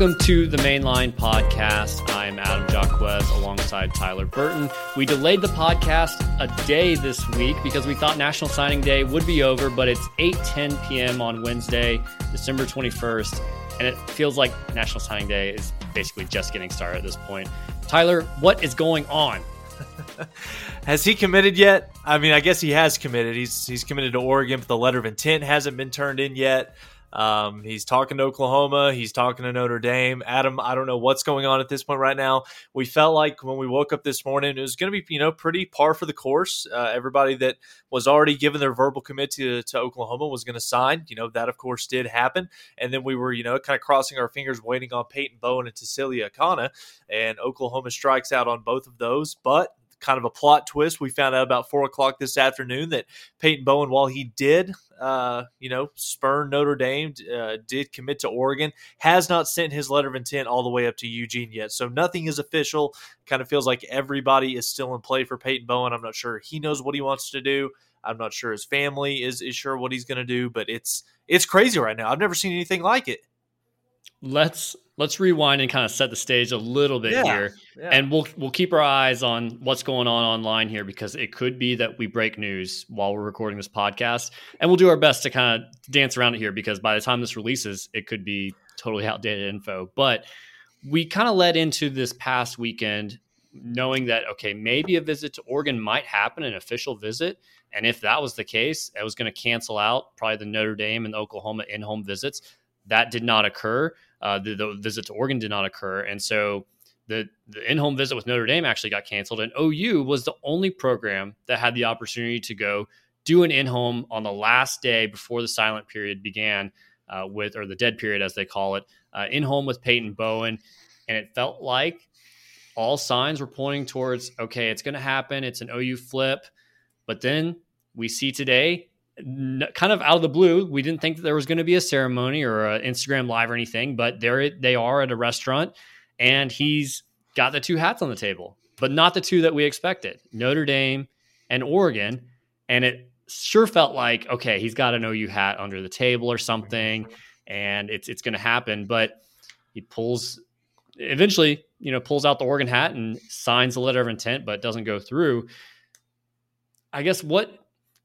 Welcome to the Mainline Podcast. I'm Adam Jacques alongside Tyler Burton. We delayed the podcast a day this week because we thought National Signing Day would be over, but it's 8:10 p.m. on Wednesday, December 21st, and it feels like National Signing Day is basically just getting started at this point. Tyler, what is going on? has he committed yet? I mean, I guess he has committed. He's he's committed to Oregon, but the letter of intent hasn't been turned in yet. Um, he's talking to Oklahoma. He's talking to Notre Dame. Adam, I don't know what's going on at this point right now. We felt like when we woke up this morning, it was going to be, you know, pretty par for the course. Uh, everybody that was already given their verbal commit to, to Oklahoma was going to sign. You know, that of course did happen. And then we were, you know, kind of crossing our fingers, waiting on Peyton Bowen and Tausili Akana. And Oklahoma strikes out on both of those. But kind of a plot twist. We found out about four o'clock this afternoon that Peyton Bowen, while he did, uh, you know, spurn Notre Dame, uh, did commit to Oregon, has not sent his letter of intent all the way up to Eugene yet. So nothing is official. Kind of feels like everybody is still in play for Peyton Bowen. I'm not sure he knows what he wants to do. I'm not sure his family is is sure what he's going to do, but it's it's crazy right now. I've never seen anything like it let's let's rewind and kind of set the stage a little bit yeah, here. yeah. and we'll we'll keep our eyes on what's going on online here because it could be that we break news while we're recording this podcast. And we'll do our best to kind of dance around it here because by the time this releases it could be totally outdated info. But we kind of led into this past weekend knowing that okay maybe a visit to Oregon might happen an official visit. And if that was the case it was going to cancel out probably the Notre Dame and the Oklahoma in-home visits. That did not occur. Uh, the, the, visit to Oregon did not occur, and so the the in-home visit with Notre Dame actually got canceled. And OU was the only program that had the opportunity to go do an in-home on the last day before the silent period began uh, with, or the dead period as they call it, uh, in-home with Peyton Bowen, and it felt like all signs were pointing towards okay, it's going to happen. It's an OU flip, but then we see today kind of out of the blue. We didn't think that there was going to be a ceremony or an Instagram live or anything, but there they are at a restaurant, and he's got the two hats on the table, but not the two that we expected: Notre Dame and Oregon. And it sure felt like okay, he's got an OU hat under the table or something, and it's it's going to happen. But he pulls eventually, you know, pulls out the Oregon hat and signs the letter of intent, but doesn't go through. I guess what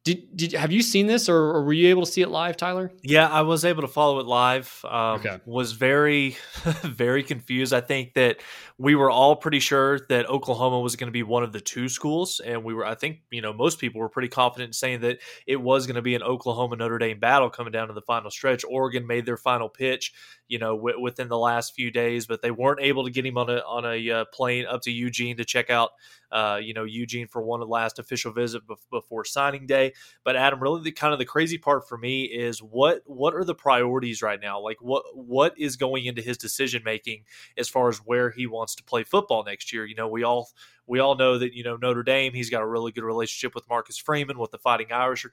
did, did have you seen this or, or, were you able to see it live, Tyler? Yeah, I was able to follow it live. Um, okay. Was very, very confused. I think that we were all pretty sure that Oklahoma was going to be one of the two schools, and we were. I think you know most people were pretty confident in saying that it was going to be an Oklahoma Notre Dame battle coming down to the final stretch. Oregon made their final pitch, you know, w- within the last few days, but they weren't able to get him on a on a uh, plane up to Eugene to check out uh, you know, Eugene for one last official visit before signing day. But Adam, really, the kind of the crazy part for me is what what are the priorities right now? Like what what is going into his decision making as far as where he wants to play football next year? You know, we all we all know that you know Notre Dame. He's got a really good relationship with Marcus Freeman. What the Fighting Irish are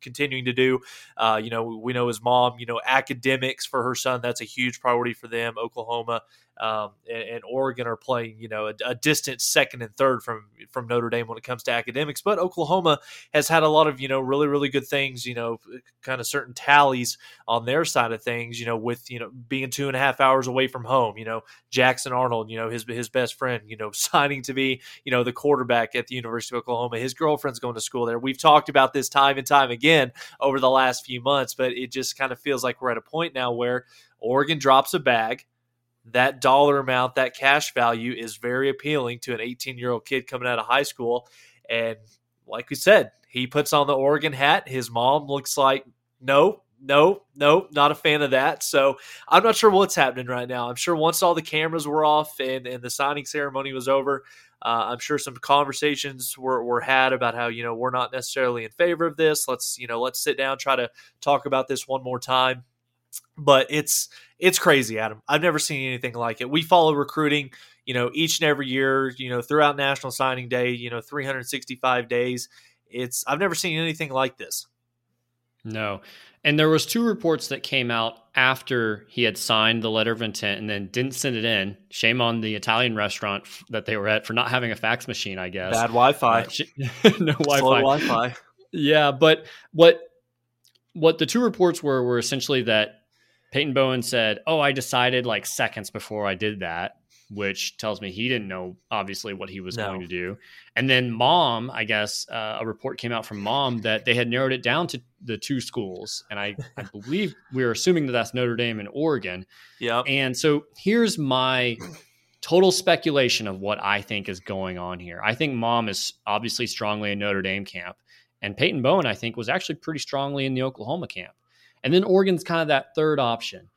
continuing, to do. Uh, you know, we know his mom. You know, academics for her son. That's a huge priority for them. Oklahoma um, and, and, Oregon are playing, you know, a, a, distant second and third from from Notre Dame when it comes to academics. But Oklahoma has had a lot of, you know, really really good things, you know, kind of certain tallies on their side of things, you know, with you know being two and a half hours away from home, you know, Jackson Arnold, you know, his his best friend, you know, signing to be, you know, the quarterback at the University of Oklahoma. His girlfriend's going to school there. We've talked about this time and time again over the last few months, but it just kind of feels like we're at a point now where Oregon drops a bag that dollar amount, that cash value is very appealing to an 18 year old kid coming out of high school. And like we said, he puts on the Oregon hat. His mom looks like, no, no, no, not a fan of that. So I'm not sure what's happening right now. I'm sure once all the cameras were off and, and the signing ceremony was over, uh, I'm sure some conversations were, were had about how, you know, we're not necessarily in favor of this. Let's, you know, let's sit down, try to talk about this one more time but it's it's crazy, Adam. I've never seen anything like it. We follow recruiting, you know, each and every year, you know, throughout National Signing Day, you know, 365 days. It's I've never seen anything like this. No. And there was two reports that came out after he had signed the letter of intent and then didn't send it in. Shame on the Italian restaurant that they were at for not having a fax machine, I guess. Bad Wi-Fi. Uh, no Wi-Fi. Slow Wi-Fi. Yeah, but what what the two reports were were essentially that Peyton Bowen said, "Oh, I decided like seconds before I did that." Which tells me he didn't know obviously what he was no. going to do. And then mom, I guess uh, a report came out from mom that they had narrowed it down to the two schools, and I, I believe we are assuming that that's Notre Dame and Oregon. Yeah. And so here's my total speculation of what I think is going on here. I think mom is obviously strongly in Notre Dame camp, and Peyton Bowen, I think, was actually pretty strongly in the Oklahoma camp. And then Oregon's kind of that third option.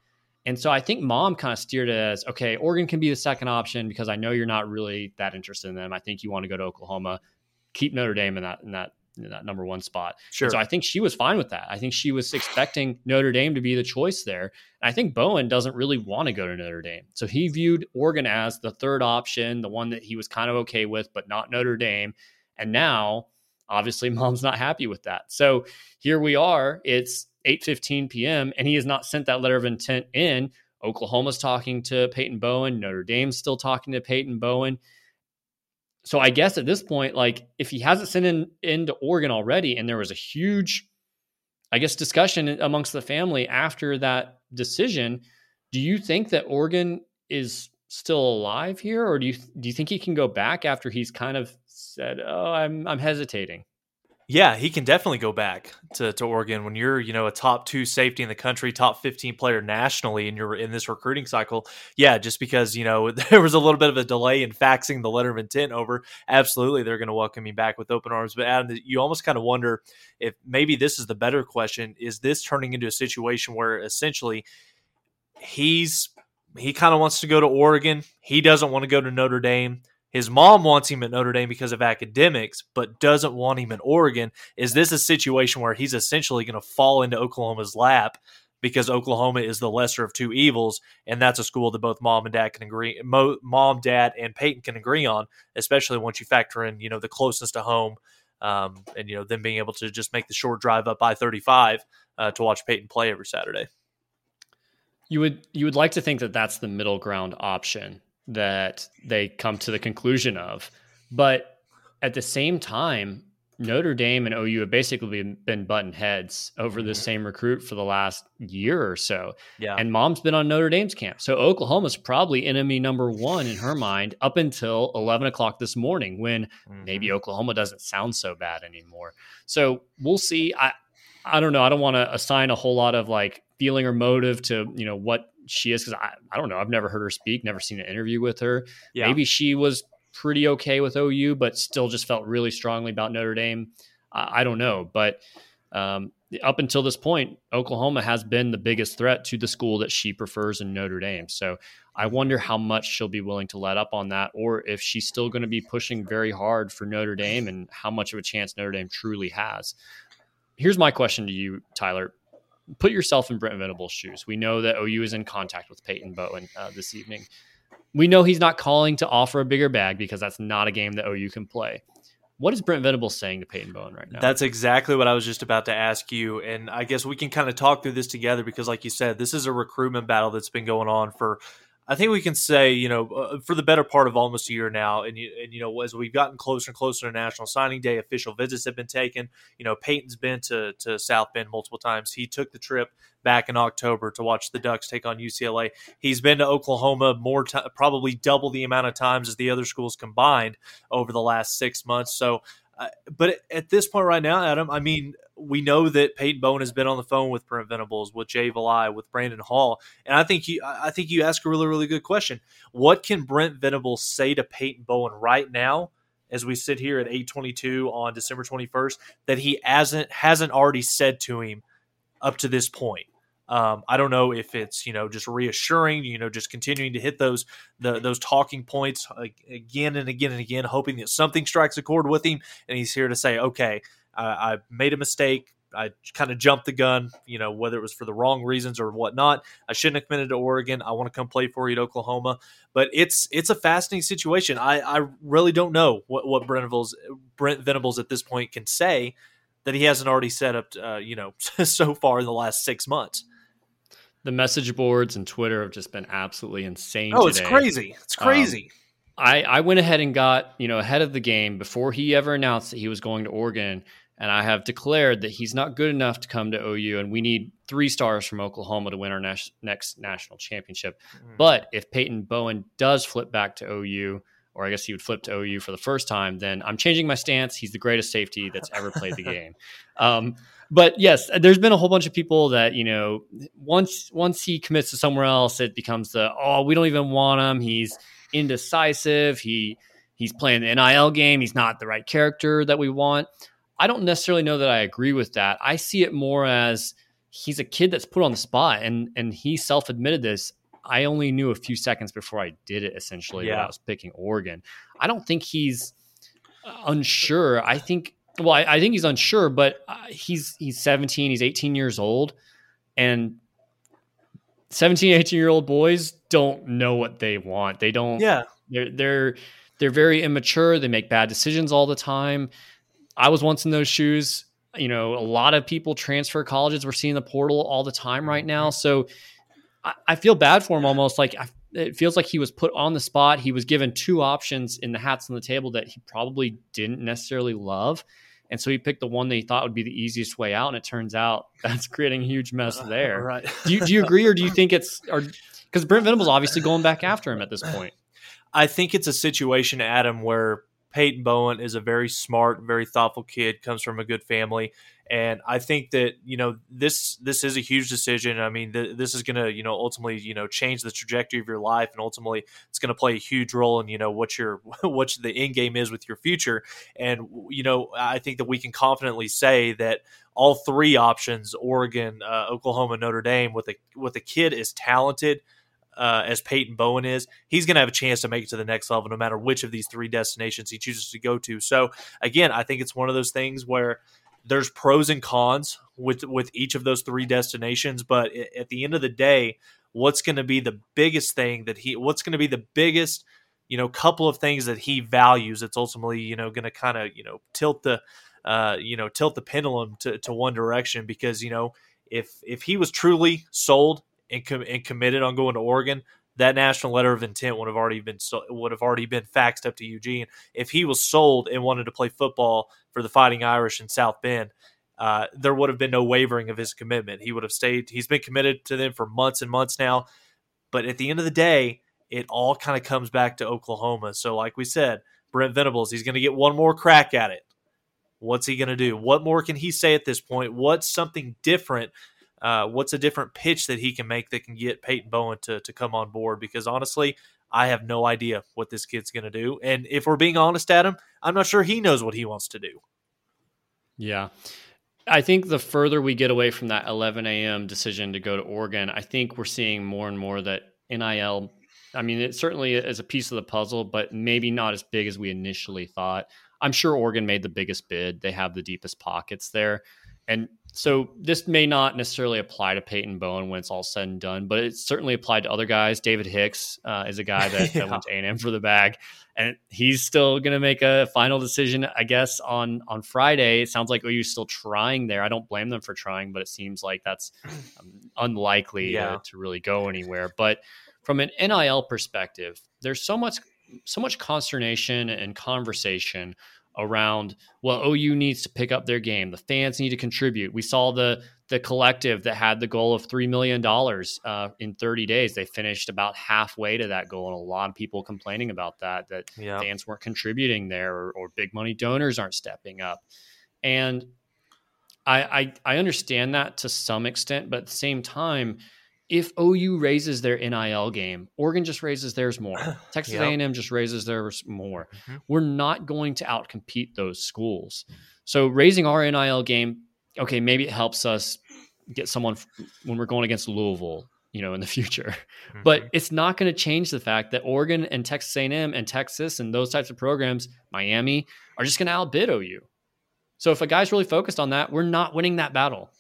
And so I think mom kind of steered it as okay, Oregon can be the second option because I know you're not really that interested in them. I think you want to go to Oklahoma, keep Notre Dame in that in that in that number one spot. Sure. And so I think she was fine with that. I think she was expecting Notre Dame to be the choice there. And I think Bowen doesn't really want to go to Notre Dame. So he viewed Oregon as the third option, the one that he was kind of okay with, but not Notre Dame. And now, obviously, mom's not happy with that. So here we are. It's 8:15 p.m. and he has not sent that letter of intent in. Oklahoma's talking to Peyton Bowen. Notre Dame's still talking to Peyton Bowen so I guess at this point, like if he hasn't sent in into Oregon already, and there was a huge, I guess, discussion amongst the family after that decision, do you think that Oregon is still alive here, or do you do you think he can go back after he's kind of said, "Oh, I'm I'm hesitating"? Yeah, he can definitely go back to, to Oregon when you're, you know, a top two safety in the country, top 15 player nationally, and you're in this recruiting cycle. Yeah, just because, you know, there was a little bit of a delay in faxing the letter of intent over, absolutely they're going to welcome you back with open arms. But Adam, you almost kind of wonder if maybe this is the better question. Is this turning into a situation where essentially he's, he kind of wants to go to Oregon, he doesn't want to go to Notre Dame his mom wants him at Notre Dame because of academics, but doesn't want him at Oregon. Is this a situation where he's essentially going to fall into Oklahoma's lap because Oklahoma is the lesser of two evils, and that's a school that both mom and dad can agree, mo- mom, dad, and Peyton can agree on, especially once you factor in, you know, the closeness to home, um, and you know them being able to just make the short drive up I thirty five uh, to watch Peyton play every Saturday. You would you would like to think that that's the middle ground option that they come to the conclusion of. But at the same time, Notre Dame and OU have basically been button heads over the mm-hmm. same recruit for the last year or so. Yeah. And mom's been on Notre Dame's camp. So Oklahoma's probably enemy number one in her mind up until 11 o'clock this morning when mm-hmm. maybe Oklahoma doesn't sound so bad anymore. So we'll see. I, I don't know. I don't want to assign a whole lot of like feeling or motive to, you know, what she is because I, I don't know. I've never heard her speak, never seen an interview with her. Yeah. Maybe she was pretty okay with OU, but still just felt really strongly about Notre Dame. I, I don't know. But um, up until this point, Oklahoma has been the biggest threat to the school that she prefers in Notre Dame. So I wonder how much she'll be willing to let up on that, or if she's still going to be pushing very hard for Notre Dame and how much of a chance Notre Dame truly has. Here's my question to you, Tyler put yourself in Brent Venables' shoes. We know that OU is in contact with Peyton Bowen uh, this evening. We know he's not calling to offer a bigger bag because that's not a game that OU can play. What is Brent Venables saying to Peyton Bowen right now? That's exactly what I was just about to ask you. And I guess we can kind of talk through this together because, like you said, this is a recruitment battle that's been going on for I think we can say, you know, uh, for the better part of almost a year now, and you, and you know, as we've gotten closer and closer to National Signing Day, official visits have been taken. You know, Peyton's been to to South Bend multiple times. He took the trip back in October to watch the Ducks take on UCLA. He's been to Oklahoma more, t- probably double the amount of times as the other schools combined over the last six months. So uh, but at this point right now, Adam, I mean, we know that Peyton Bowen has been on the phone with Brent Venables, with Jay Valai, with Brandon Hall, and I think you, I think you ask a really, really good question. What can Brent Venables say to Peyton Bowen right now, as we sit here at eight twenty two on December twenty first, that he hasn't hasn't already said to him up to this point? Um, I don't know if it's you know just reassuring, you know, just continuing to hit those the, those talking points again and again and again, hoping that something strikes a chord with him, and he's here to say, okay, I, I made a mistake. I kind of jumped the gun, you know, whether it was for the wrong reasons or whatnot. I shouldn't have committed to Oregon. I want to come play for you at Oklahoma. But it's it's a fascinating situation. I, I really don't know what, what Brent Venables, at this point can say that he hasn't already set up, uh, you know, so far in the last six months the message boards and Twitter have just been absolutely insane. Oh, today. it's crazy! It's um, crazy. Um, I I went ahead and got you know ahead of the game before he ever announced that he was going to Oregon. and I have declared that he's not good enough to come to OU, and we need three stars from Oklahoma to win our nas- next national championship. Mm. But if Peyton Bowen does flip back to OU, or I guess he would flip to OU for the first time, then I'm changing my stance. He's the greatest safety that's ever played the game. Um, but yes, there's been a whole bunch of people that you know once once he commits to somewhere else, it becomes the oh we don't even want him. He's indecisive. He he's playing the NIL game. He's not the right character that we want. I don't necessarily know that I agree with that. I see it more as he's a kid that's put on the spot, and and he self admitted this. I only knew a few seconds before I did it. Essentially, yeah. when I was picking Oregon, I don't think he's unsure. I think well, I, I think he's unsure, but uh, he's he's 17, he's 18 years old, and 17, 18 year old boys don't know what they want. They don't. Yeah. They're they're they're very immature. They make bad decisions all the time. I was once in those shoes. You know, a lot of people transfer colleges. We're seeing the portal all the time right now. So I, I feel bad for him almost. Like I, it feels like he was put on the spot. He was given two options in the hats on the table that he probably didn't necessarily love. And so he picked the one that he thought would be the easiest way out. And it turns out that's creating a huge mess uh, there. right. do, you, do you agree or do you think it's, or because Brent Venables obviously going back after him at this point? I think it's a situation, Adam, where Peyton Bowen is a very smart, very thoughtful kid, comes from a good family. And I think that you know this this is a huge decision. I mean, th- this is going to you know ultimately you know change the trajectory of your life, and ultimately it's going to play a huge role in you know what your what the end game is with your future. And you know, I think that we can confidently say that all three options Oregon, uh, Oklahoma, Notre Dame with a with a kid is talented uh, as Peyton Bowen is, he's going to have a chance to make it to the next level no matter which of these three destinations he chooses to go to. So, again, I think it's one of those things where there's pros and cons with with each of those three destinations, but at the end of the day, what's going to be the biggest thing that he what's going to be the biggest you know couple of things that he values that's ultimately you know going to kind of you know tilt the uh, you know tilt the pendulum to, to one direction because you know if if he was truly sold and, com- and committed on going to Oregon, that national letter of intent would have already been so- would have already been faxed up to Eugene. If he was sold and wanted to play football for the Fighting Irish in South Bend, uh, there would have been no wavering of his commitment. He would have stayed. He's been committed to them for months and months now. But at the end of the day, it all kind of comes back to Oklahoma. So, like we said, Brent Venables, he's going to get one more crack at it. What's he going to do? What more can he say at this point? What's something different uh, what's a different pitch that he can make that can get Peyton Bowen to, to come on board? Because honestly, I have no idea what this kid's going to do. And if we're being honest, Adam, I'm not sure he knows what he wants to do. Yeah. I think the further we get away from that 11 a.m. decision to go to Oregon, I think we're seeing more and more that NIL, I mean, it certainly is a piece of the puzzle, but maybe not as big as we initially thought. I'm sure Oregon made the biggest bid. They have the deepest pockets there. And so this may not necessarily apply to Peyton Bowen when it's all said and done, but it's certainly applied to other guys. David Hicks uh, is a guy that, yeah. that went to A&M for the bag, and he's still going to make a final decision, I guess, on on Friday. It sounds like OU's still trying there. I don't blame them for trying, but it seems like that's um, unlikely yeah. to really go anywhere. But from an NIL perspective, there's so much so much consternation and conversation around well OU needs to pick up their game. The fans need to contribute. We saw the the collective that had the goal of $3 million uh, in 30 days. They finished about halfway to that goal and a lot of people complaining about that that yeah. fans weren't contributing there or, or, big money donors aren't stepping up. And I, I i understand that to some extent but at the same time if OU raises their NIL game, Oregon just raises theirs more. Texas yep. A&M just raises theirs more. Mm-hmm. We're not going to outcompete those schools. So raising our NIL game, okay, maybe it helps us get someone when we're going against Louisville, you know, in the future. Mm-hmm. But it's not going to change the fact that Oregon and Texas A&M and Texas and those types of programs, Miami, are just going to outbid OU. So if a guy's really focused on that, we're not winning that battle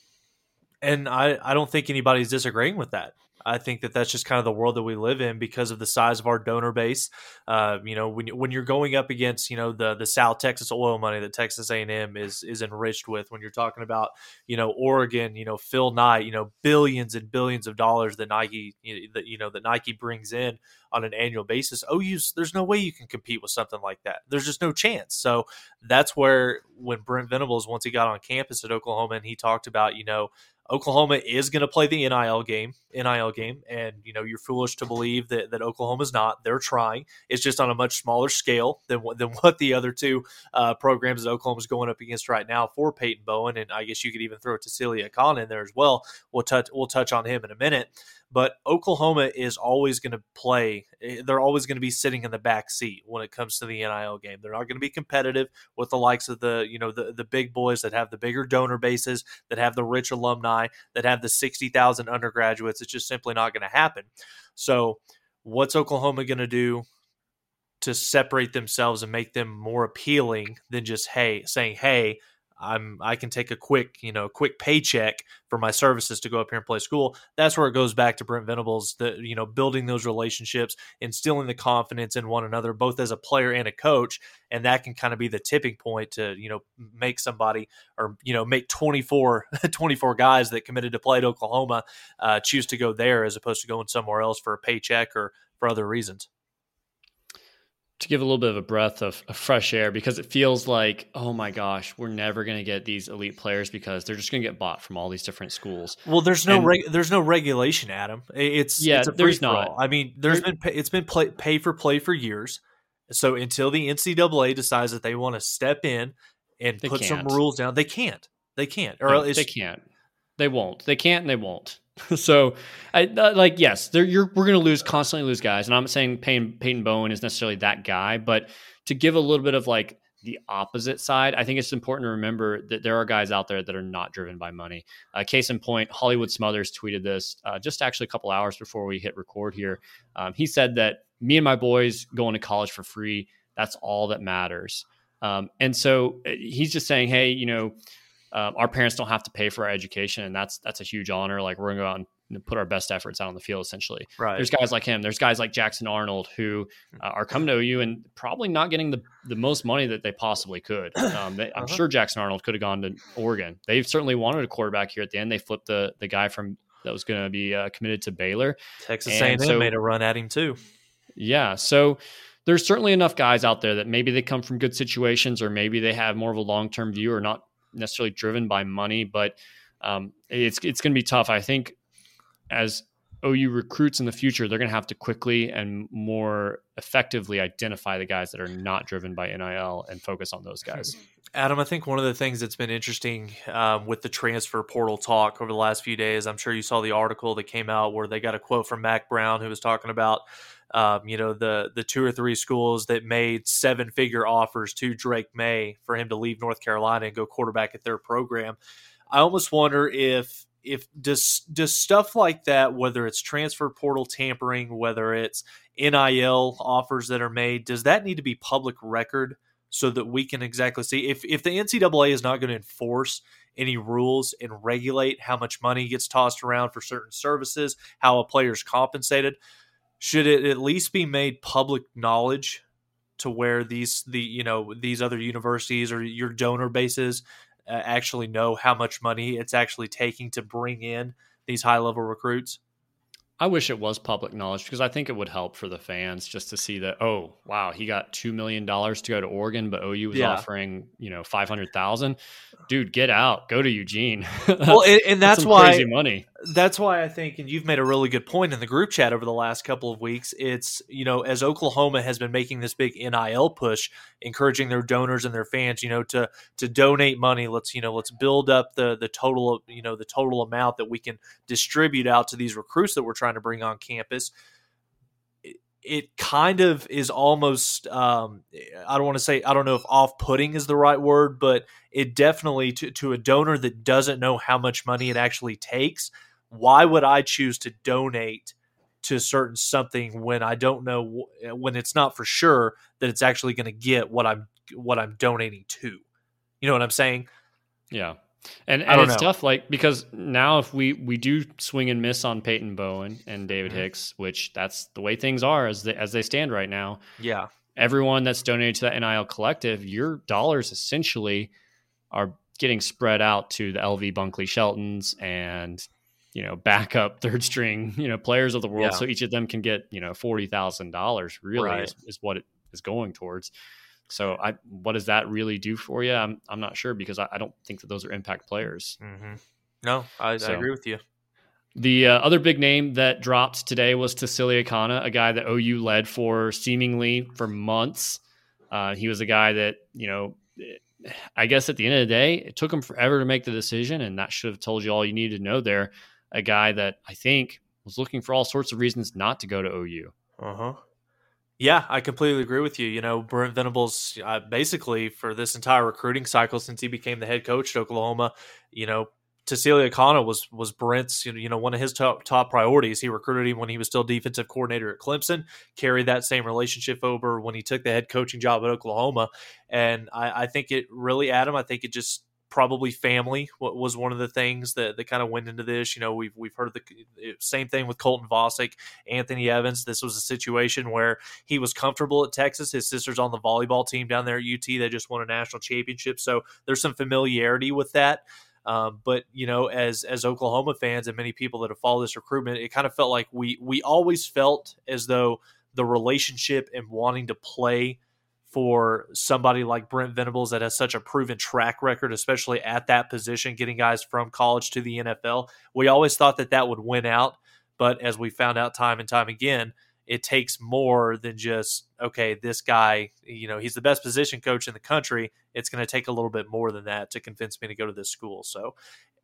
and I, I don't think anybody's disagreeing with that. I think that that's just kind of the world that we live in because of the size of our donor base. Uh, you know, when when you're going up against you know the the South Texas oil money that Texas A&M is is enriched with, when you're talking about you know Oregon, you know Phil Knight, you know billions and billions of dollars that Nike that you know that Nike brings in on an annual basis. OU's there's no way you can compete with something like that. There's just no chance. So that's where when Brent Venables once he got on campus at Oklahoma and he talked about you know Oklahoma is going to play the NIL game, NIL game, and you know you're foolish to believe that that Oklahoma's not. They're trying. It's just on a much smaller scale than what than what the other two uh, programs that Oklahoma's going up against right now for Peyton Bowen, and I guess you could even throw Tausili Akana in there as well. We'll touch we'll touch on him in a minute, but Oklahoma is always going to play. Eh, they're always going to be sitting in the back seat when it comes to the NIL game. They're not going to be competitive with the likes of the you know the the big boys that have the bigger donor bases, that have the rich alumni, that have the sixty thousand undergraduates. It's just simply not going to happen. So, what's Oklahoma going to do? to separate themselves and make them more appealing than just hey saying hey I'm I can take a quick, you know, quick paycheck for my services to go up here and play school. That's where it goes back to Brent Venables, the you know, building those relationships, instilling the confidence in one another, both as a player and a coach, and that can kind of be the tipping point to you know make somebody or you know make 24, 24 guys that committed to play at Oklahoma uh, choose to go there as opposed to going somewhere else for a paycheck or for other reasons to give a little bit of a breath of, of, fresh air because it feels like, oh my gosh, we're never going to get these elite players because they're just going to get bought from all these different schools. Well, there's no reg- there's no regulation, Adam. It's yeah, it's there's not. I mean, there's there, been pay, it's been play, pay for play for years. So until the NCAA decides that they want to step in and put can't. some rules down, they can't. They can't. Or no, they can't. They won't. They can't and they won't. so, I uh, like yes, we're going to lose constantly lose guys, and I'm not saying Peyton, Peyton Bowen is necessarily that guy, but to give a little bit of like the opposite side, I think it's important to remember that there are guys out there that are not driven by money. Uh, case in point, Hollywood Smothers tweeted this uh, just actually a couple hours before we hit record here. Um, he said that me and my boys going to college for free, that's all that matters. Um, and so uh, he's just saying, hey, you know, um, our parents don't have to pay for our education, and that's that's a huge honor. Like we're gonna go out and put our best efforts out on the field. Essentially, right. There's guys like him. There's guys like Jackson Arnold who uh, are coming to you and probably not getting the the most money that they possibly could. Um, they, I'm uh-huh. sure Jackson Arnold could have gone to Oregon. They've certainly wanted a quarterback here at the end. They flipped the the guy from that was going to be uh, committed to Baylor. Texas A&M so, made a run at him too. Yeah, so there's certainly enough guys out there that maybe they come from good situations or maybe they have more of a long term view or not necessarily driven by money, but um, it's it's going to be tough. I think as OU recruits in the future, they're going to have to quickly and more effectively identify the guys that are not driven by NIL and focus on those guys. Adam, I think one of the things that's been interesting um, with the transfer portal talk over the last few days, I'm sure you saw the article that came out where they got a quote from Mack Brown who was talking about um, you know the the two or three schools that made seven figure offers to Drake Maye for him to leave North Carolina and go quarterback at their program. I almost wonder if if does does stuff like that, whether it's transfer portal tampering, whether it's NIL offers that are made, does that need to be public record so that we can exactly see if if the NCAA is not going to enforce any rules and regulate how much money gets tossed around for certain services, how a player is compensated should it at least be made public knowledge to where these the you know these other universities or your donor bases uh, actually know how much money it's actually taking to bring in these high level recruits I wish it was public knowledge because I think it would help for the fans just to see that. Oh, wow, he got two million dollars to go to Oregon, but OU was yeah. offering you know five hundred thousand. Dude, get out, go to Eugene. well, and, and that's, that's why crazy money that's why I think, and you've made a really good point in the group chat over the last couple of weeks. It's you know as Oklahoma has been making this big NIL push, encouraging their donors and their fans, you know, to to donate money. Let's you know let's build up the the total you know the total amount that we can distribute out to these recruits that we're trying to bring on campus it kind of is almost um, i don't want to say i don't know if off-putting is the right word but it definitely to, to a donor that doesn't know how much money it actually takes why would I choose to donate to certain something when I don't know when it's not for sure that it's actually going to get what I'm what I'm donating to? You know what I'm saying? Yeah. And, and it's know. tough, like because now if we we do swing and miss on Peyton Bowen and David mm-hmm. Hicks, which that's the way things are as they, as they stand right now. Yeah, everyone that's donated to that NIL collective, your dollars essentially are getting spread out to the LV Bunkley Sheltons and you know backup third string you know players of the world, yeah. so each of them can get you know forty thousand dollars. Really right. is, is what it is going towards. So I, what does that really do for you? I'm, I'm not sure because I, I don't think that those are impact players. Mm-hmm. No, I, so, I, agree with you. The uh, other big name that dropped today was Tausili Akana, a guy that OU led for seemingly for months. Uh, he was a guy that you know, I guess at the end of the day, it took him forever to make the decision, and that should have told you all you needed to know there. A guy that I think was looking for all sorts of reasons not to go to OU. Uh huh. Yeah, I completely agree with you. You know, Brent Venables, uh, basically for this entire recruiting cycle since he became the head coach at Oklahoma, you know, Tausili Akana was was Brent's you know one of his top top priorities. He recruited him when he was still defensive coordinator at Clemson. Carried that same relationship over when he took the head coaching job at Oklahoma, and I, I think it really, Adam. I think it just probably family was one of the things that, that kind of went into this. You know, we've we've heard the same thing with Colton Vasek, Anthony Evans. This was a situation where he was comfortable at Texas. His sister's on the volleyball team down there at UT. They just won a national championship, so there's some familiarity with that. Um, but you know, as as Oklahoma fans and many people that have followed this recruitment, it kind of felt like we we always felt as though the relationship and wanting to play for somebody like Brent Venables that has such a proven track record, especially at that position, getting guys from college to the NFL. We always thought that that would win out, but as we found out time and time again, it takes more than just okay, this guy, you know, he's the best position coach in the country. It's going to take a little bit more than that to convince me to go to this school. So,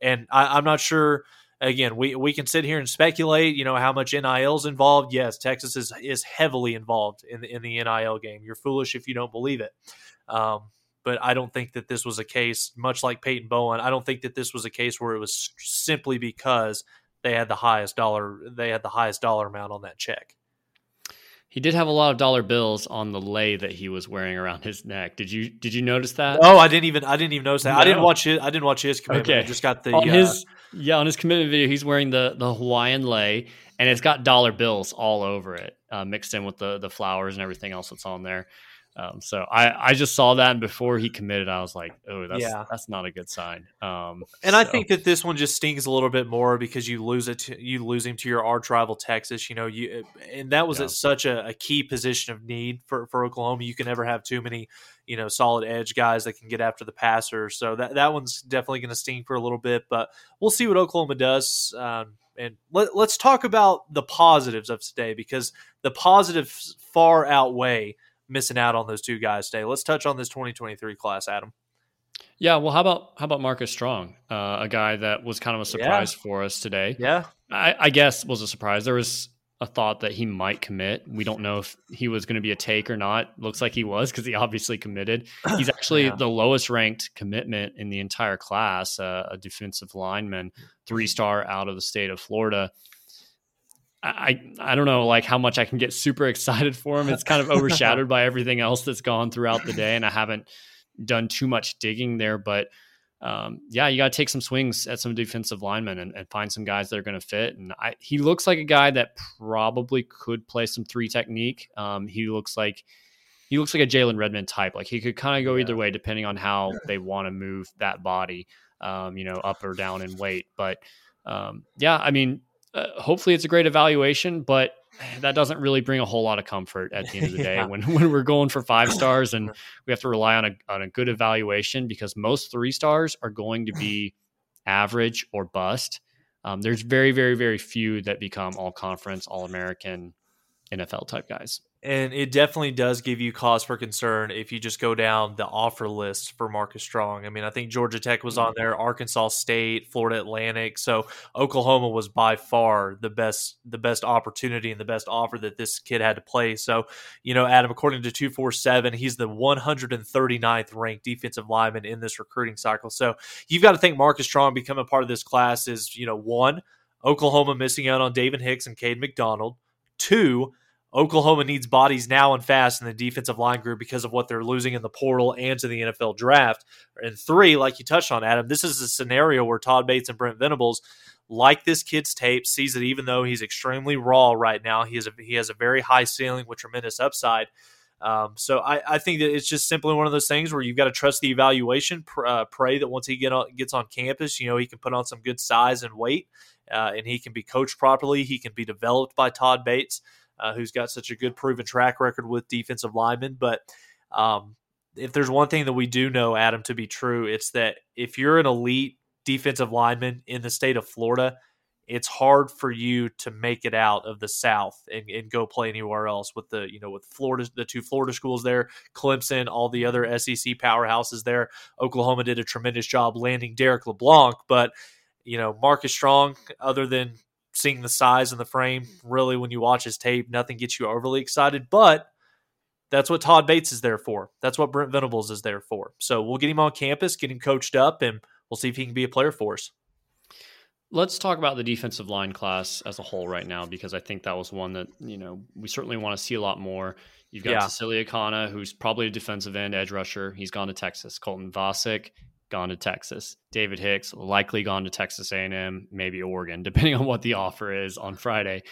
and I, I'm not sure again, we, we can sit here and speculate, you know, how much NIL is involved. Yes, Texas is is heavily involved in the, in the NIL game. You're foolish if you don't believe it. Um, but I don't think that this was a case, much like Peyton Bowen. I don't think that this was a case where it was simply because they had the highest dollar they had the highest dollar amount on that check. He did have a lot of dollar bills on the lay that he was wearing around his neck. Did you did you notice that? Oh, I didn't even I didn't even notice that. No. I didn't watch it. I didn't watch his commitment. Okay. I just got the on uh, his yeah on his commitment video. He's wearing the the Hawaiian lei, and it's got dollar bills all over it, uh, mixed in with the the flowers and everything else that's on there. Um, so I, I just saw that, and before he committed, I was like, "Oh, that's yeah. that's not a good sign." Um, and so. I think that this one just stings a little bit more because you lose it, to, you lose him to your arch rival Texas. You know, you and that was yeah. at such a, a, key position of need for, for Oklahoma. You can never have too many, you know, solid edge guys that can get after the passer. So that that one's definitely going to sting for a little bit, but we'll see what Oklahoma does. Um, and let, let's talk about the positives of today because the positives far outweigh missing out on those two guys today. Let's touch on this 2023 class, Adam. Yeah, well, how about how about Markus Strong, uh, a guy that was kind of a surprise yeah. for us today. Yeah, I, I, guess was a surprise. There was a thought that he might commit. We don't know if he was going to be a take or not. Looks like he was because he obviously committed. He's actually yeah. the lowest ranked commitment in the entire class, uh, a defensive lineman, three star out of the state of Florida. I I don't know like how much I can get super excited for him. It's kind of overshadowed by everything else that's gone throughout the day, and I haven't done too much digging there. But um, yeah, you got to take some swings at some defensive linemen and, and find some guys that are going to fit. And I, he looks like a guy that probably could play some three technique. Um, he looks like he looks like a Jalen Redmond type. Like he could kind of go yeah. either way depending on how they want to move that body, um, you know, up or down in weight. But um, yeah, I mean, uh, hopefully it's a great evaluation, but that doesn't really bring a whole lot of comfort at the end of the day yeah. when, when we're going for five stars and we have to rely on a, on a good evaluation because most three stars are going to be average or bust. Um, there's very, very, very few that become all conference, all American, NFL type guys. And it definitely does give you cause for concern if you just go down the offer list for Markus Strong. I mean, I think Georgia Tech was on mm-hmm. there, Arkansas State, Florida Atlantic. So Oklahoma was by far the best the best opportunity and the best offer that this kid had to play. So, you know, Adam, according to 247, he's the 139th ranked defensive lineman in this recruiting cycle. So you've got to think Markus Strong becoming part of this class is, you know, one, Oklahoma missing out on David Hicks and Cade McDonald. Two, Oklahoma needs bodies now and fast in the defensive line group because of what they're losing in the portal and to the NFL draft. And three, like you touched on, Adam, this is a scenario where Todd Bates and Brent Venables like this kid's tape, sees that even though he's extremely raw right now, he has a, he has a very high ceiling with tremendous upside. Um, so I, I, think that it's just simply one of those things where you've got to trust the evaluation. Pr- uh, pray that once he get on, gets on campus, you know he can put on some good size and weight, uh, and he can be coached properly. He can be developed by Todd Bates, uh, who's got such a good proven track record with defensive linemen. But um, if there's one thing that we do know, Adam, to be true, it's that if you're an elite defensive lineman in the state of Florida, it's hard for you to make it out of the South and, and, go play anywhere else with the you know with Florida the two Florida schools there, Clemson, all the other SEC powerhouses there. Oklahoma did a tremendous job landing Derek LeBlanc, but you know Markus Strong, other than seeing the size and the frame, mm. really when you watch his tape, nothing gets you overly excited. But that's what Todd Bates is there for. That's what Brent Venables is there for. So we'll get him on campus, get him coached up, and we'll see if he can be a player for us. Let's talk about the defensive line class as a whole right now, because I think that was one that, you know, we certainly want to see a lot more. You've got yeah. Tausili Akana, who's probably a defensive end edge rusher. He's gone to Texas. Colton Vasek, gone to Texas. David Hicks, likely gone to Texas A&M, maybe Oregon, depending on what the offer is on Friday.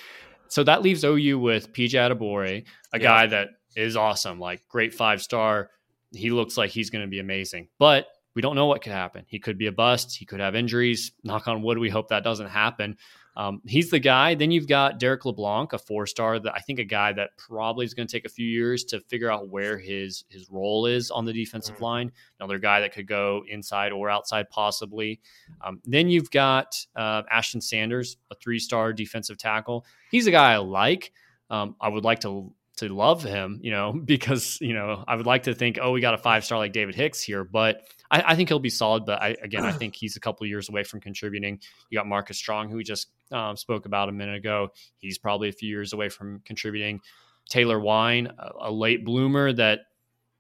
So that leaves OU with PJ Adebawore, a yeah. guy that is awesome, like great five star. He looks like he's going to be amazing. But we don't know what could happen. He could be a bust. He could have injuries. Knock on wood, we hope that doesn't happen. Um, he's the guy. Then you've got Derek LeBlanc, a four star. That I think a guy that probably is going to take a few years to figure out where his his role is on the defensive mm-hmm. line. Another guy that could go inside or outside possibly. Um, then you've got uh, Ashton Sanders, a three star defensive tackle. He's a guy I like. Um, I would like to to love him, you know, because you know I would like to think, oh, we got a five star like David Hicks here, but I, I, think he'll be solid. But I, again, I think he's a couple years away from contributing. You got Markus Strong, who we just um, spoke about a minute ago. He's probably a few years away from contributing. Taylor Wein, a, a late bloomer that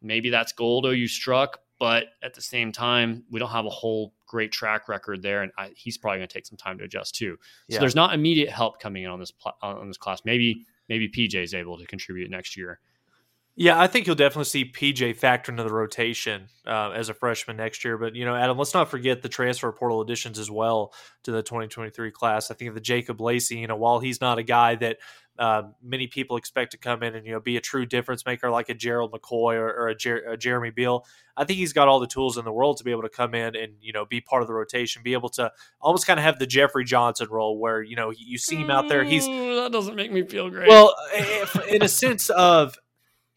maybe that's gold oh you struck, but at the same time, we don't have a whole great track record there, and I, he's probably going to take some time to adjust too. So yeah. there's not immediate help coming in on this on this class. Maybe maybe PJ is able to contribute next year. Yeah, I think you'll definitely see PJ factor into the rotation uh, as a freshman next year. But you know, Adam, let's not forget the transfer portal additions as well to the 2023 class. I think of the Jacob Lacey. You know, while he's not a guy that uh, many people expect to come in and you know be a true difference maker like a Gerald McCoy or, or a, Jer- a, Jeremy Beal. I think he's got all the tools in the world to be able to come in and you know be part of the rotation, be able to almost kind of have the Jeffrey Johnson role where you know you see him out there. He's that doesn't make me feel great. Well, in a sense of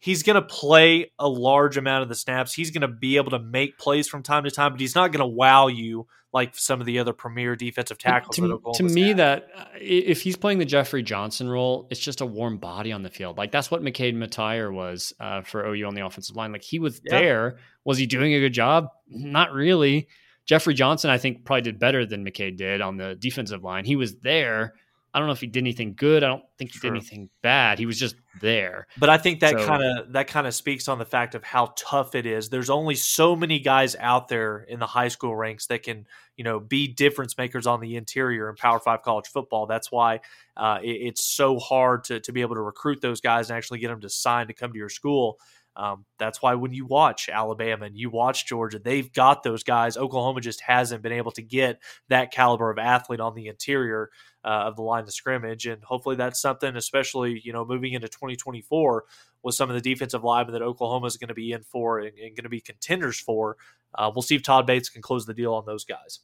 he's going to play a large amount of the snaps. He's going to be able to make plays from time to time, but he's not going to wow you like some of the other premier defensive tackles. To, to me, had. that uh, if he's playing the Jeffrey Johnson role, it's just a warm body on the field. Like that's what McKade Mettauer was uh, for OU on the offensive line. Like he was yeah. there. Was he doing a good job? Not really. Jeffrey Johnson, I think, probably did better than McKade did on the defensive line. He was there I don't know if he did anything good. I don't think he sure. did anything bad. He was just there. But I think that so, kind of that kind of speaks on the fact of how tough it is. There's only so many guys out there in the high school ranks that can, you know, be difference makers on the interior in Power Five college football. That's why uh, it, it's so hard to to be able to recruit those guys and actually get them to sign to come to your school. Um, that's why when you watch Alabama and you watch Georgia, they've got those guys. Oklahoma just hasn't been able to get that caliber of athlete on the interior uh, of the line of scrimmage. And hopefully that's something, especially, you know, moving into 2024 with some of the defensive linemen that Oklahoma is going to be in for and, and going to be contenders for. Uh, we'll see if Todd Bates can close the deal on those guys.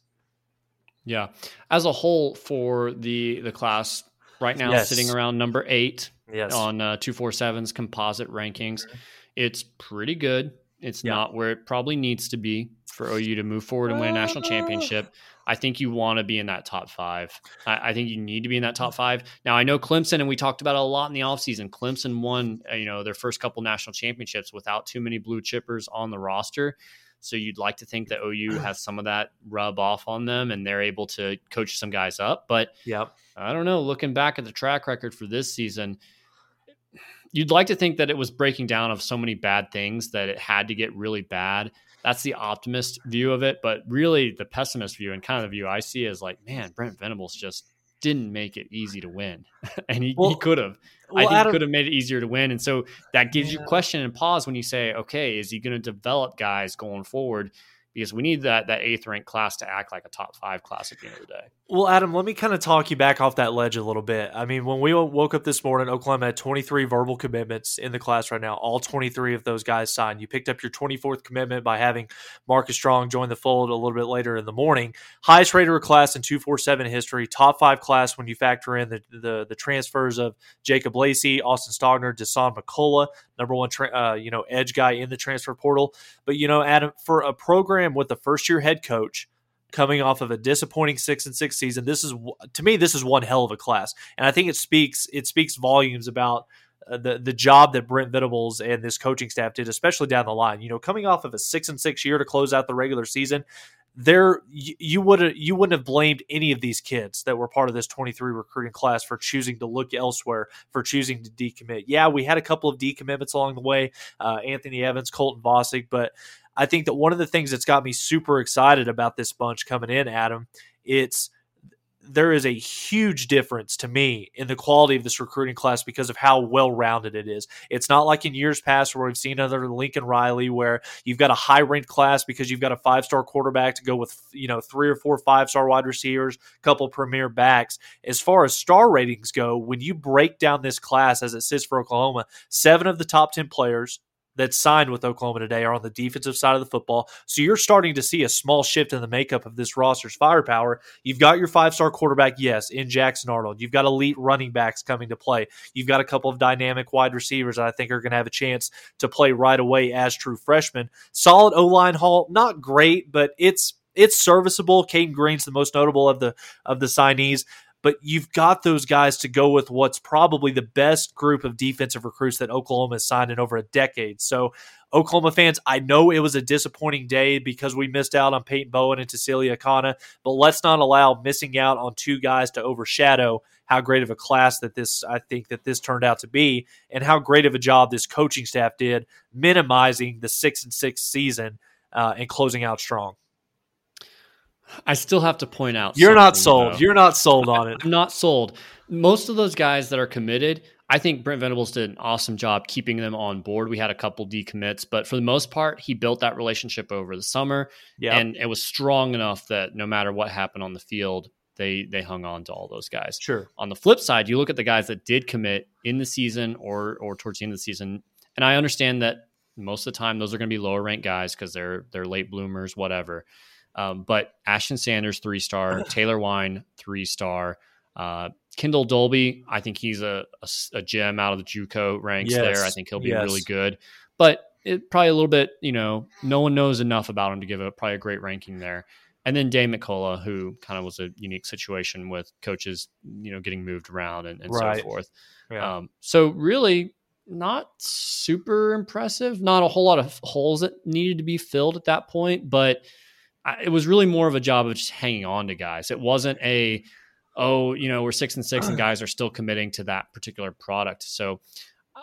Yeah. As a whole for the the class right now yes. sitting around number 8 yes. on uh, 247's composite rankings. Mm-hmm. It's pretty good. It's yeah. not where it probably needs to be for OU to move forward and win a national championship. I think you want to be in that top five. I, I, think you need to be in that top five. Now, I know Clemson, and we talked about it a lot in the offseason. Clemson won, uh, you know, their first couple national championships without too many blue chippers on the roster. So you'd like to think that OU has some of that rub off on them and they're able to coach some guys up. But yep. I don't know. Looking back at the track record for this season, you'd like to think that it was breaking down of so many bad things that it had to get really bad that's the optimist view of it. But really, the pessimist view and kind of the view I see is like, man, Brent Venables just didn't make it easy to win, and he, well, he could have. Well, I think Adam, could have made it easier to win, and so that gives yeah. you question and pause when you say, okay, is he going to develop guys going forward? Because we need that that eighth ranked class to act like a top five class at the end of the day. Well, Adam, let me kind of talk you back off that ledge a little bit. I mean, when we woke up this morning, Oklahoma had 23 verbal commitments in the class right now. All 23 of those guys signed. You picked up your 24th commitment by having Markus Strong join the fold a little bit later in the morning. Highest rated class in 247 history, top five class when you factor in the the, the transfers of Jacob Lacey, Austin Stogner, Dasan McCullough, number one, tra- uh, you know, edge guy in the transfer portal. But you know, Adam, for a program with the first year head coach coming off of a disappointing six and six season. This is to me, this is one hell of a class, and I think it speaks it speaks volumes about uh, the the job that Brent Venables and this coaching staff did, especially down the line. You know, coming off of a six and six year to close out the regular season, there you would you wouldn't have blamed any of these kids that were part of this 23 recruiting class for choosing to look elsewhere for choosing to decommit yeah we had a couple of decommitments along the way uh, anthony evans colton Vasek, but I think that one of the things that's got me super excited about this bunch coming in, Adam, it's there is a huge difference to me in the quality of this recruiting class because of how well rounded it is. It's not like in years past where we've seen other Lincoln Riley where you've got a high ranked class because you've got a five star quarterback to go with you know three or four five star wide receivers, a couple premier backs. As far as star ratings go, when you break down this class as it sits for Oklahoma, seven of the top ten players that signed with Oklahoma today are on the defensive side of the football. So you're starting to see a small shift in the makeup of this roster's firepower. You've got your five star quarterback, yes, in Jackson Arnold. You've got elite running backs coming to play. You've got a couple of dynamic wide receivers that I think are going to have a chance to play right away as true freshmen. Solid O line haul, not great, but it's it's serviceable. Caden Green's the most notable of the of the signees but you've got those guys to go with what's probably the best group of defensive recruits that Oklahoma has signed in over a decade. So, Oklahoma fans, I know it was a disappointing day because we missed out on Peyton Bowen and Tausili Akana, but let's not allow missing out on two guys to overshadow how great of a class that this I think that this turned out to be and how great of a job this coaching staff did minimizing the six and six season uh, and closing out strong. I still have to point out you're not sold. Though. You're not sold on it. I'm not sold. Most of those guys that are committed, I think Brent Venables did an awesome job keeping them on board. We had a couple decommits, but for the most part, he built that relationship over the summer, yep. and it was strong enough that no matter what happened on the field, they they hung on to all those guys. Sure. On the flip side, you look at the guys that did commit in the season or or towards the end of the season, and I understand that most of the time those are going to be lower ranked guys because they're they're late bloomers, whatever. Um, but Ashton Sanders, three star, Taylor Wein, three star. Uh, Kendel Dolby, I think he's a, a, a, gem out of the JUCO ranks yes. there. I think he'll be yes. really good. But it probably a little bit, you know, no one knows enough about him to give a probably a great ranking there. And then Dave McCullough, who kind of was a unique situation with coaches, you know, getting moved around and, and right. so forth. Yeah. Um, so really not super impressive. Not a whole lot of holes that needed to be filled at that point, but – it was really more of a job of just hanging on to guys. It wasn't a, oh, you know, we're six and six and guys are still committing to that particular product. So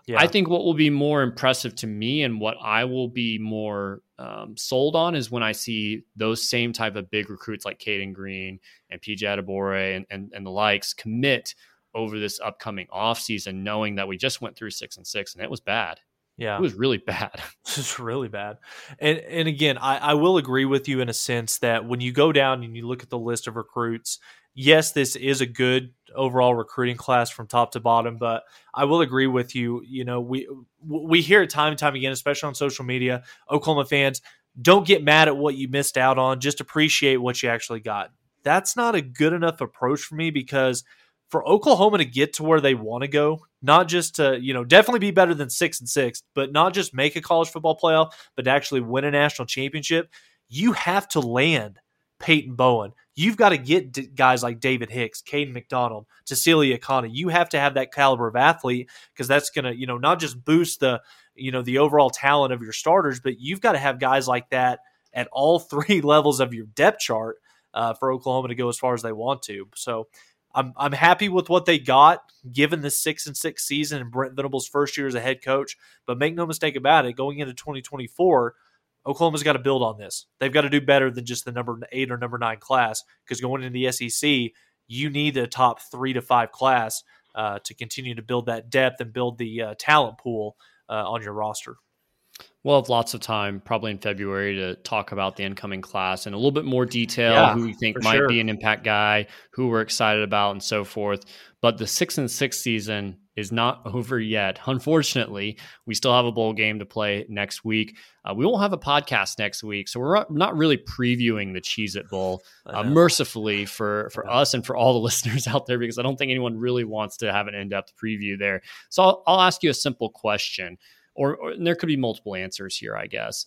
yeah. I think what will be more impressive to me and what I will be more um, sold on is when I see those same type of big recruits like Caden Green and PJ Adebawore and, and, and the likes commit over this upcoming offseason, knowing that we just went through six and six and it was bad. Yeah. It was really bad. It was really bad. And and again, I, I will agree with you in a sense that when you go down and you look at the list of recruits, yes, this is a good overall recruiting class from top to bottom, but I will agree with you. You know, we we hear it time and time again, especially on social media, Oklahoma fans, don't get mad at what you missed out on, just appreciate what you actually got. That's not a good enough approach for me because – for Oklahoma to get to where they want to go, not just to, you know, definitely be better than six and six, but not just make a college football playoff, but actually win a national championship, you have to land Peyton Bowen. You've got to get guys like David Hicks, Caden McDonald, Tausili Akana. You have to have that caliber of athlete because that's going to, you know, not just boost the, you know, the overall talent of your starters, but you've got to have guys like that at all three levels of your depth chart uh, for Oklahoma to go as far as they want to. So I'm I'm happy with what they got given the six and six season and Brent Venables' first year as a head coach. But make no mistake about it, going into 2024, Oklahoma's got to build on this. They've got to do better than just the number eight or number nine class because going into the SEC, you need a top three to five class uh, to continue to build that depth and build the uh, talent pool uh, on your roster. We'll have lots of time, probably in February, to talk about the incoming class in a little bit more detail. Yeah, who we think might sure. be an impact guy, who we're excited about, and so forth. But the six and six season is not over yet. Unfortunately, we still have a bowl game to play next week. Uh, we won't have a podcast next week, so we're not really previewing the Cheez It Bowl, uh, mercifully for, for us and for all the listeners out there, because I don't think anyone really wants to have an in depth preview there. So I'll, I'll, ask you a simple question, or, or there could be multiple answers here, I guess.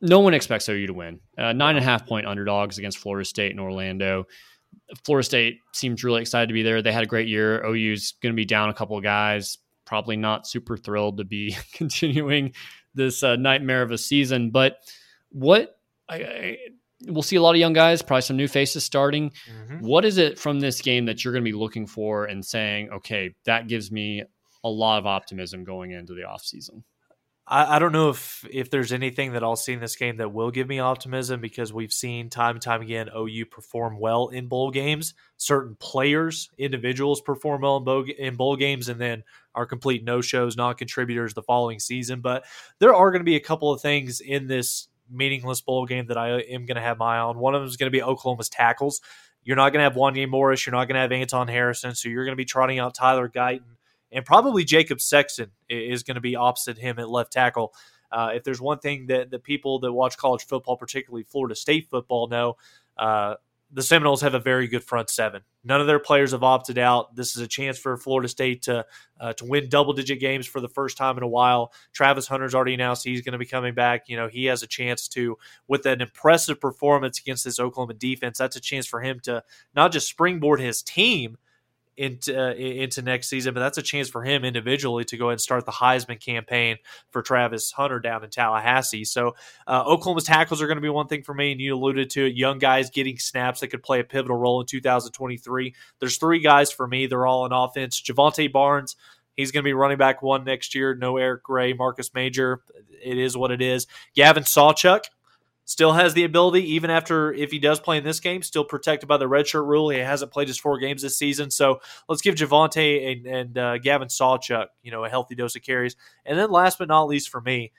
No one expects OU to win. Uh, nine and a half point underdogs against Florida State and Orlando. Florida State seems really excited to be there. They had a great year. OU's going to be down a couple of guys. Probably not super thrilled to be continuing this uh, nightmare of a season. But what I, I, we'll see a lot of young guys, probably some new faces starting. Mm-hmm. What is it from this game that you're going to be looking for and saying, okay, that gives me a lot of optimism going into the offseason? I, I don't know if if there's anything that I'll see in this game that will give me optimism because we've seen time and time again OU perform well in bowl games. Certain players, individuals perform well in bowl, in bowl games, and then are complete no shows, non contributors the following season. But there are going to be a couple of things in this meaningless bowl game that I am going to have my eye on. One of them is going to be Oklahoma's tackles. You're not going to have Wanya Morris. You're not going to have Anton Harrison. So you're going to be trotting out Tyler Guyton and probably Jacob Sexton is going to be opposite him at left tackle. Uh, if there's one thing that the people that watch college football, particularly Florida State football, know, uh, the Seminoles have a very good front seven. None of their players have opted out. This is a chance for Florida State to uh, to win double digit games for the first time in a while. Travis Hunter's already announced he's going to be coming back. You know, he has a chance to, with an impressive performance against this Oklahoma defense, that's a chance for him to not just springboard his team into uh, into next season. But that's a chance for him individually to go ahead and start the Heisman campaign for Travis Hunter down in Tallahassee. So uh, Oklahoma's tackles are going to be one thing for me, and you alluded to it. Young guys getting snaps that could play a pivotal role in 2023. There's three guys for me. They're all in offense. Jovantae Barnes. He's going to be running back one next year. No Eric Gray, Marcus Major. It is what it is. Gavin Sawchuk still has the ability, even after if he does play in this game, still protected by the redshirt rule. He hasn't played his four games this season, so let's give Jovantae and, and uh, Gavin Sawchuk, you know, a healthy dose of carries. And then last but not least for me,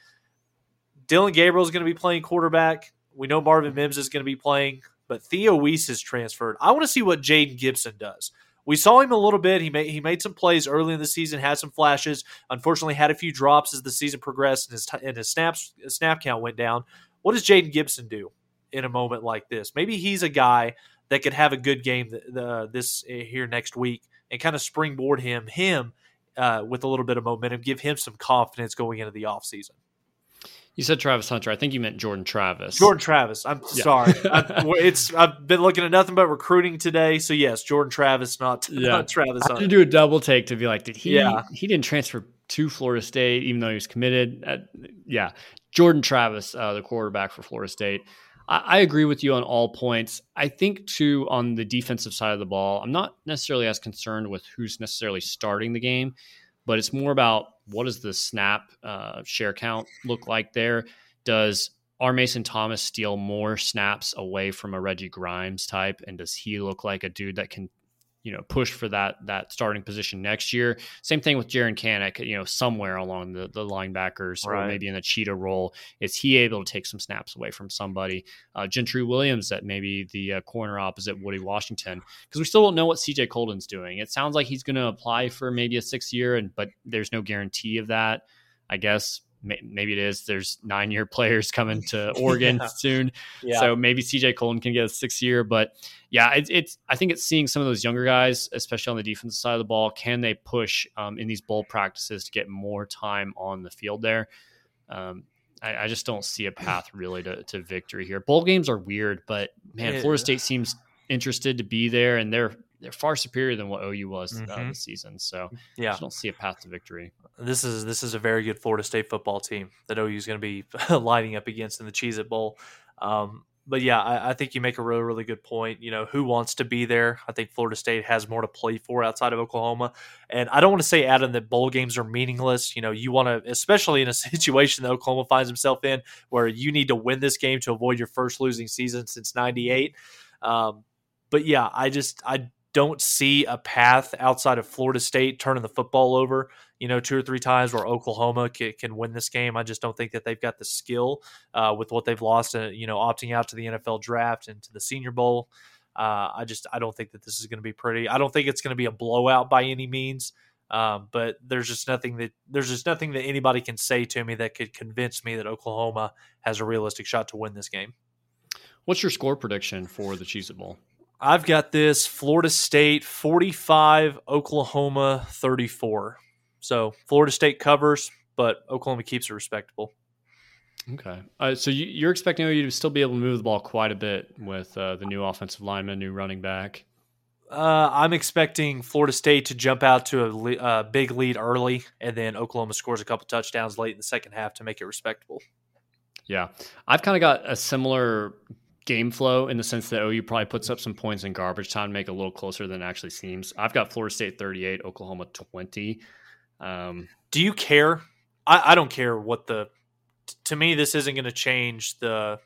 Dillon Gabriel is going to be playing quarterback. We know Marvin Mims is going to be playing, but Theo Wease is transferred. I want to see what Jayden Gibson does. We saw him a little bit. He made he made some plays early in the season, had some flashes. Unfortunately, had a few drops as the season progressed and his and his snaps snap count went down. What does Jayden Gibson do in a moment like this? Maybe he's a guy that could have a good game uh, this uh, here next week and kind of springboard him him uh, with a little bit of momentum, give him some confidence going into the offseason. You said Travis Hunter. I think you meant Jordan Travis. Jordan Travis. I'm yeah. sorry. I, it's I've been looking at nothing but recruiting today. So yes, Jordan Travis, not, yeah. not Travis. I had to do a double take to be like, did he? Yeah. He didn't transfer to Florida State, even though he was committed. Uh, yeah, Jordan Travis, uh, the quarterback for Florida State. I, I, agree with you on all points. I think, too, on the defensive side of the ball, I'm not necessarily as concerned with who's necessarily starting the game, but it's more about what does the snap uh, share count look like there? Does R. Mason Thomas steal more snaps away from a Reggie Grimes type? And does he look like a dude that can you know push for that that starting position next year. Same thing with Jaren Kanak, you know, somewhere along the, the linebackers right. or maybe in the cheetah role. Is he able to take some snaps away from somebody? Uh, Gentry Williams that maybe the uh, corner opposite Woody Washington because we still don't know what CJ Coldon's doing. It sounds like he's going to apply for maybe a six year, and but there's no guarantee of that. I guess maybe it is. There's nine year players coming to Oregon yeah. soon, yeah. so maybe CJ Coldon can get a six year. But yeah, it, it's I think it's seeing some of those younger guys, especially on the defensive side of the ball. Can they push um, in these bowl practices to get more time on the field there? Um, I, I, just don't see a path really to, to victory here. Bowl games are weird, but man, Florida State seems interested to be there, and they're they're far superior than what OU was uh, mm-hmm. uh, this season. So yeah, I don't see a path to victory. This is this is a very good Florida State football team that OU is going to be lining up against in the Cheez It Bowl. Um, but yeah, I, I, think you make a really, really good point. You know, who wants to be there? I think Florida State has more to play for outside of Oklahoma. And I don't want to say, Adam, that bowl games are meaningless. You know, you want to, especially in a situation that Oklahoma finds himself in, where you need to win this game to avoid your first losing season since '98. Um, but yeah, I just I don't see a path outside of Florida State turning the football over, you know, two or three times where Oklahoma can, can win this game. I just don't think that they've got the skill uh, with what they've lost, uh, you know, opting out to the NFL draft and to the Senior Bowl. Uh, I just I don't think that this is going to be pretty. I don't think it's going to be a blowout by any means. Um, but there's just nothing that there's just nothing that anybody can say to me that could convince me that Oklahoma has a realistic shot to win this game. What's your score prediction for the Cheez Bowl? I've got this Florida State 45, Oklahoma 34. So Florida State covers, but Oklahoma keeps it respectable. Okay. Uh, so you, are expecting OU to still be able to move the ball quite a bit with uh, the new offensive lineman, new running back. Uh, I'm expecting Florida State to jump out to a le- uh, big lead early, and then Oklahoma scores a couple touchdowns late in the second half to make it respectable. Yeah, I've kind of got a similar game flow in the sense that OU probably puts up some points in garbage time to make it a little closer than actually seems. I've got Florida State 38, Oklahoma 20. Um, Do you care? I, I don't care what the. To me, this isn't going to change the.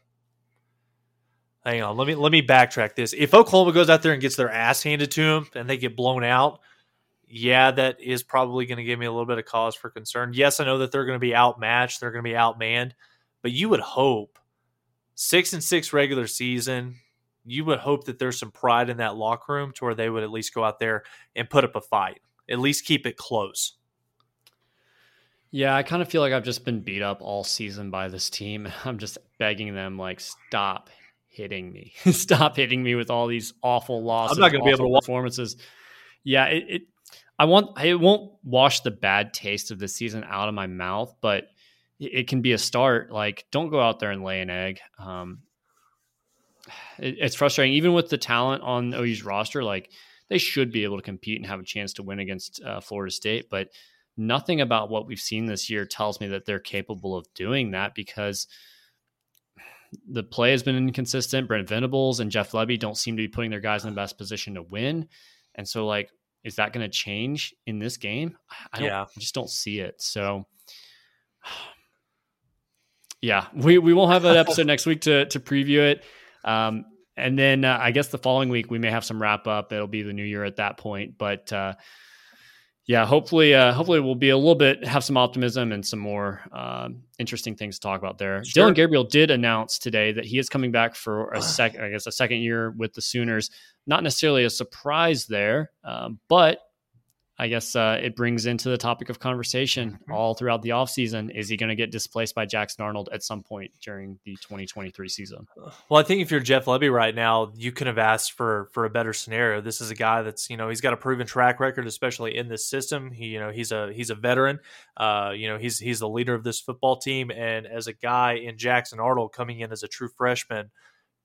Hang on, let me let me backtrack this. If Oklahoma goes out there and gets their ass handed to them and they get blown out, yeah, that is probably going to give me a little bit of cause for concern. Yes, I know that they're going to be outmatched, they're going to be outmanned, but you would hope six and six regular season, you would hope that there's some pride in that locker room to where they would at least go out there and put up a fight, at least keep it close. Yeah, I kind of feel like I've just been beat up all season by this team. I'm just begging them, like, stop hitting me, stop hitting me with all these awful losses. I'm not going to be able to performances. Yeah, it, it. I want. It won't wash the bad taste of the season out of my mouth, but it can be a start. Like, don't go out there and lay an egg. Um, it, it's frustrating, even with the talent on OU's roster. Like, they should be able to compete and have a chance to win against uh, Florida State, but nothing about what we've seen this year tells me that they're capable of doing that because the play has been inconsistent. Brent Venables and Jeff Lebby don't seem to be putting their guys in the best position to win, and so like, is that going to change in this game? I, yeah. I just don't see it. So yeah, we, we won't have an episode next week to to preview it. Um, and then uh, I guess the following week we may have some wrap up. It'll be the new year at that point, but uh, yeah, hopefully, uh, hopefully we'll be a little bit have some optimism and some more um, interesting things to talk about there. Sure. Dillon Gabriel did announce today that he is coming back for a second, I guess, a second year with the Sooners. Not necessarily a surprise there, um, but I guess uh, it brings into the topic of conversation mm-hmm. all throughout the offseason. Is he going to get displaced by Jackson Arnold at some point during the 2023 season? Well, I think if you're Jeff Lebby right now, you could have asked for for a better scenario. This is a guy that's you know he's got a proven track record, especially in this system. He you know he's a he's a veteran. Uh, you know he's he's the leader of this football team, and as a guy in Jackson Arnold coming in as a true freshman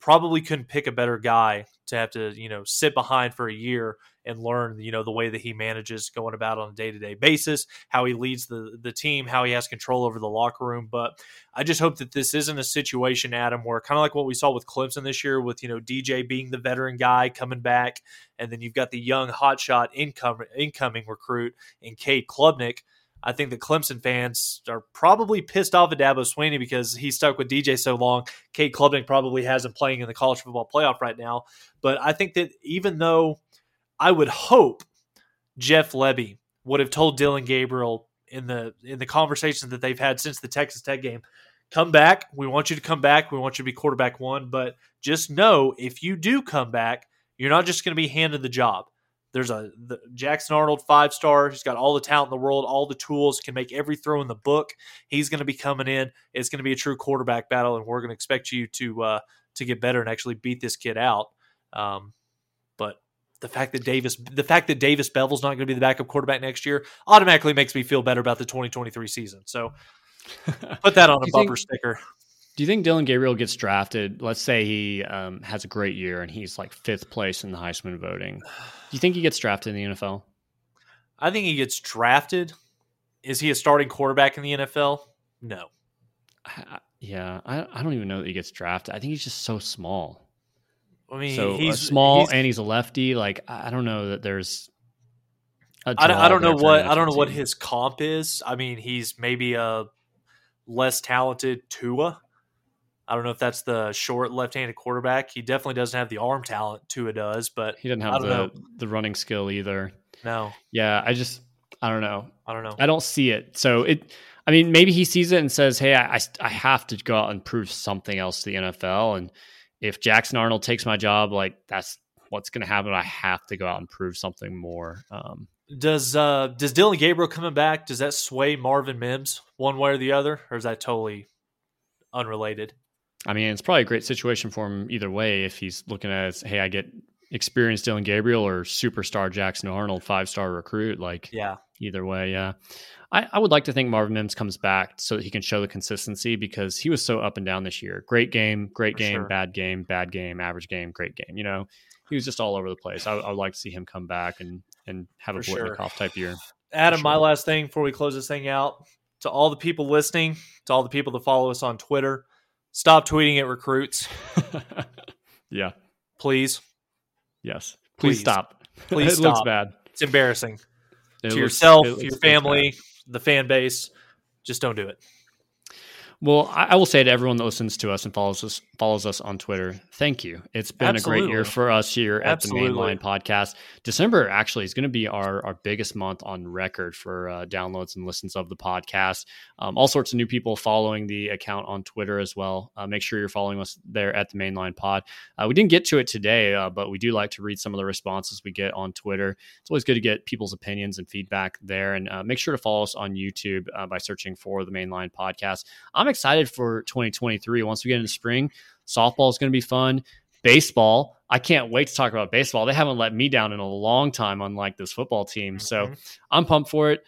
probably couldn't pick a better guy to have to you know sit behind for a year and learn you know the way that he manages going about on a day-to-day basis how he leads the the team how he has control over the locker room. But i just hope that this isn't a situation adam where kind of like what we saw with clemson this year with you know dj being the veteran guy coming back and then you've got the young hotshot incoming incoming recruit in Cade Klubnik I think the Clemson fans are probably pissed off at Dabo Swinney because he stuck with DJ so long. Cade Klubnik probably has him playing in the college football playoff right now. But I think that even though I would hope Jeff Lebby would have told Dillon Gabriel in the in the conversations that they've had since the Texas Tech game, come back. We want you to come back. We want you to be quarterback one. But just know if you do come back, you're not just going to be handed the job. There's a the Jackson Arnold five star. He's got all the talent in the world, all the tools, can make every throw in the book. He's going to be coming in. It's going to be a true quarterback battle, and we're going to expect you to uh, to get better and actually beat this kid out. Um, but the fact that Davis, the fact that Davis Beville's not going to be the backup quarterback next year, automatically makes me feel better about the 2023 season. So put that on a bumper think, sticker. Do you think Dillon Gabriel gets drafted? Let's say he um, has a great year and he's like fifth place in the Heisman voting. Do you think he gets drafted in the NFL? I think he gets drafted. Is he a starting quarterback in the NFL? No. I, yeah, I, I don't even know that he gets drafted. I think he's just so small. I mean, so he's small he's, and he's a lefty. Like I don't know that there's. I don't, I don't know what I don't know team. what his comp is. I mean, he's maybe a less talented Tua I don't know if that's the short left-handed quarterback. He definitely doesn't have the arm talent Tua does, but he doesn't have the know. the running skill either. No. Yeah, I just I don't know. I don't know. I don't see it. So it I mean, maybe he sees it and says, "Hey, I, I have to go out and prove something else to the NFL." And if Jackson Arnold takes my job, like that's what's going to happen. I have to go out and prove something more. Um, does uh, does Dillon Gabriel coming back? Does that sway Marvin Mims one way or the other, or is that totally unrelated? I mean, it's probably a great situation for him either way. If he's looking at, hey, I get experienced Dillon Gabriel or superstar Jackson Arnold, five star recruit. Like, yeah, either way, yeah. I, I would like to think Marvin Mims comes back so that he can show the consistency because he was so up and down this year. Great game, great For game, sure. bad game, bad game, average game, great game. You know, he was just all over the place. I, I would like to see him come back and and have For a Biletnikoff sure. type year. Adam, sure. my last thing before we close this thing out to all the people listening, to all the people that follow us on Twitter, stop tweeting at recruits. yeah, please. Yes, please, please. stop. Please it stop. looks bad. It's embarrassing it to looks, yourself, your family, the fan base. Just don't do it. Well, I, I, will say to everyone that listens to us and follows us follows us on Twitter, thank you. It's been Absolutely. a great year for us here at Absolutely. the Mainline Podcast. December actually is going to be our, our biggest month on record for uh, downloads and listens of the podcast. Um, all sorts of new people following the account on Twitter as well. Uh, make sure you're following us there at the Mainline Pod. Uh, we didn't get to it today, uh, but we do like to read some of the responses we get on Twitter. It's always good to get people's opinions and feedback there. And uh, make sure to follow us on YouTube uh, by searching for the Mainline Podcast. I'm I'm excited for 2023. Once we get into spring, softball is going to be fun. Baseball, I can't wait to talk about baseball. They haven't let me down in a long time, unlike this football team. So mm-hmm. I'm pumped for it.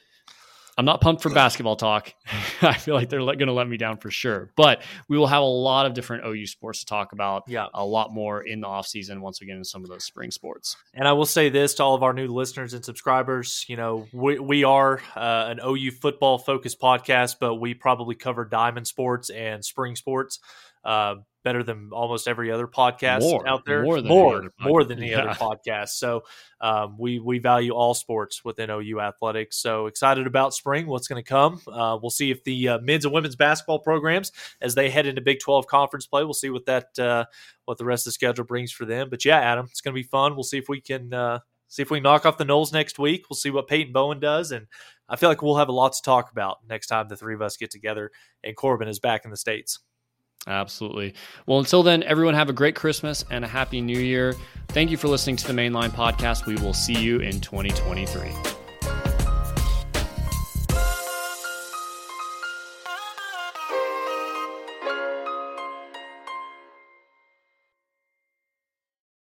I'm not pumped for basketball talk. I feel like they're going to let me down for sure. But we will have a lot of different OU sports to talk about. Yeah. A lot more in the offseason once again in some of those spring sports. And I will say this to all of our new listeners and subscribers you know, we, we are uh, an OU football focused podcast, but we probably cover diamond sports and spring sports. Uh, better than almost every other podcast more, out there. More than more, more than any yeah. other podcast. So um, we we value all sports within OU athletics. So excited about spring. What's going to come? Uh, we'll see if the uh, men's and women's basketball programs, as they head into Big Twelve conference play, we'll see what that uh, what the rest of the schedule brings for them. But yeah, Adam, it's going to be fun. We'll see if we can. Uh, see if we knock off the Noles next week. We'll see what Peyton Bowen does, and I feel like we'll have a lot to talk about next time the three of us get together and Corbin is back in the states. Absolutely. Well, until then, everyone have a great Christmas and a happy new year. Thank you for listening to the Mainline Podcast. We will see you in 2023.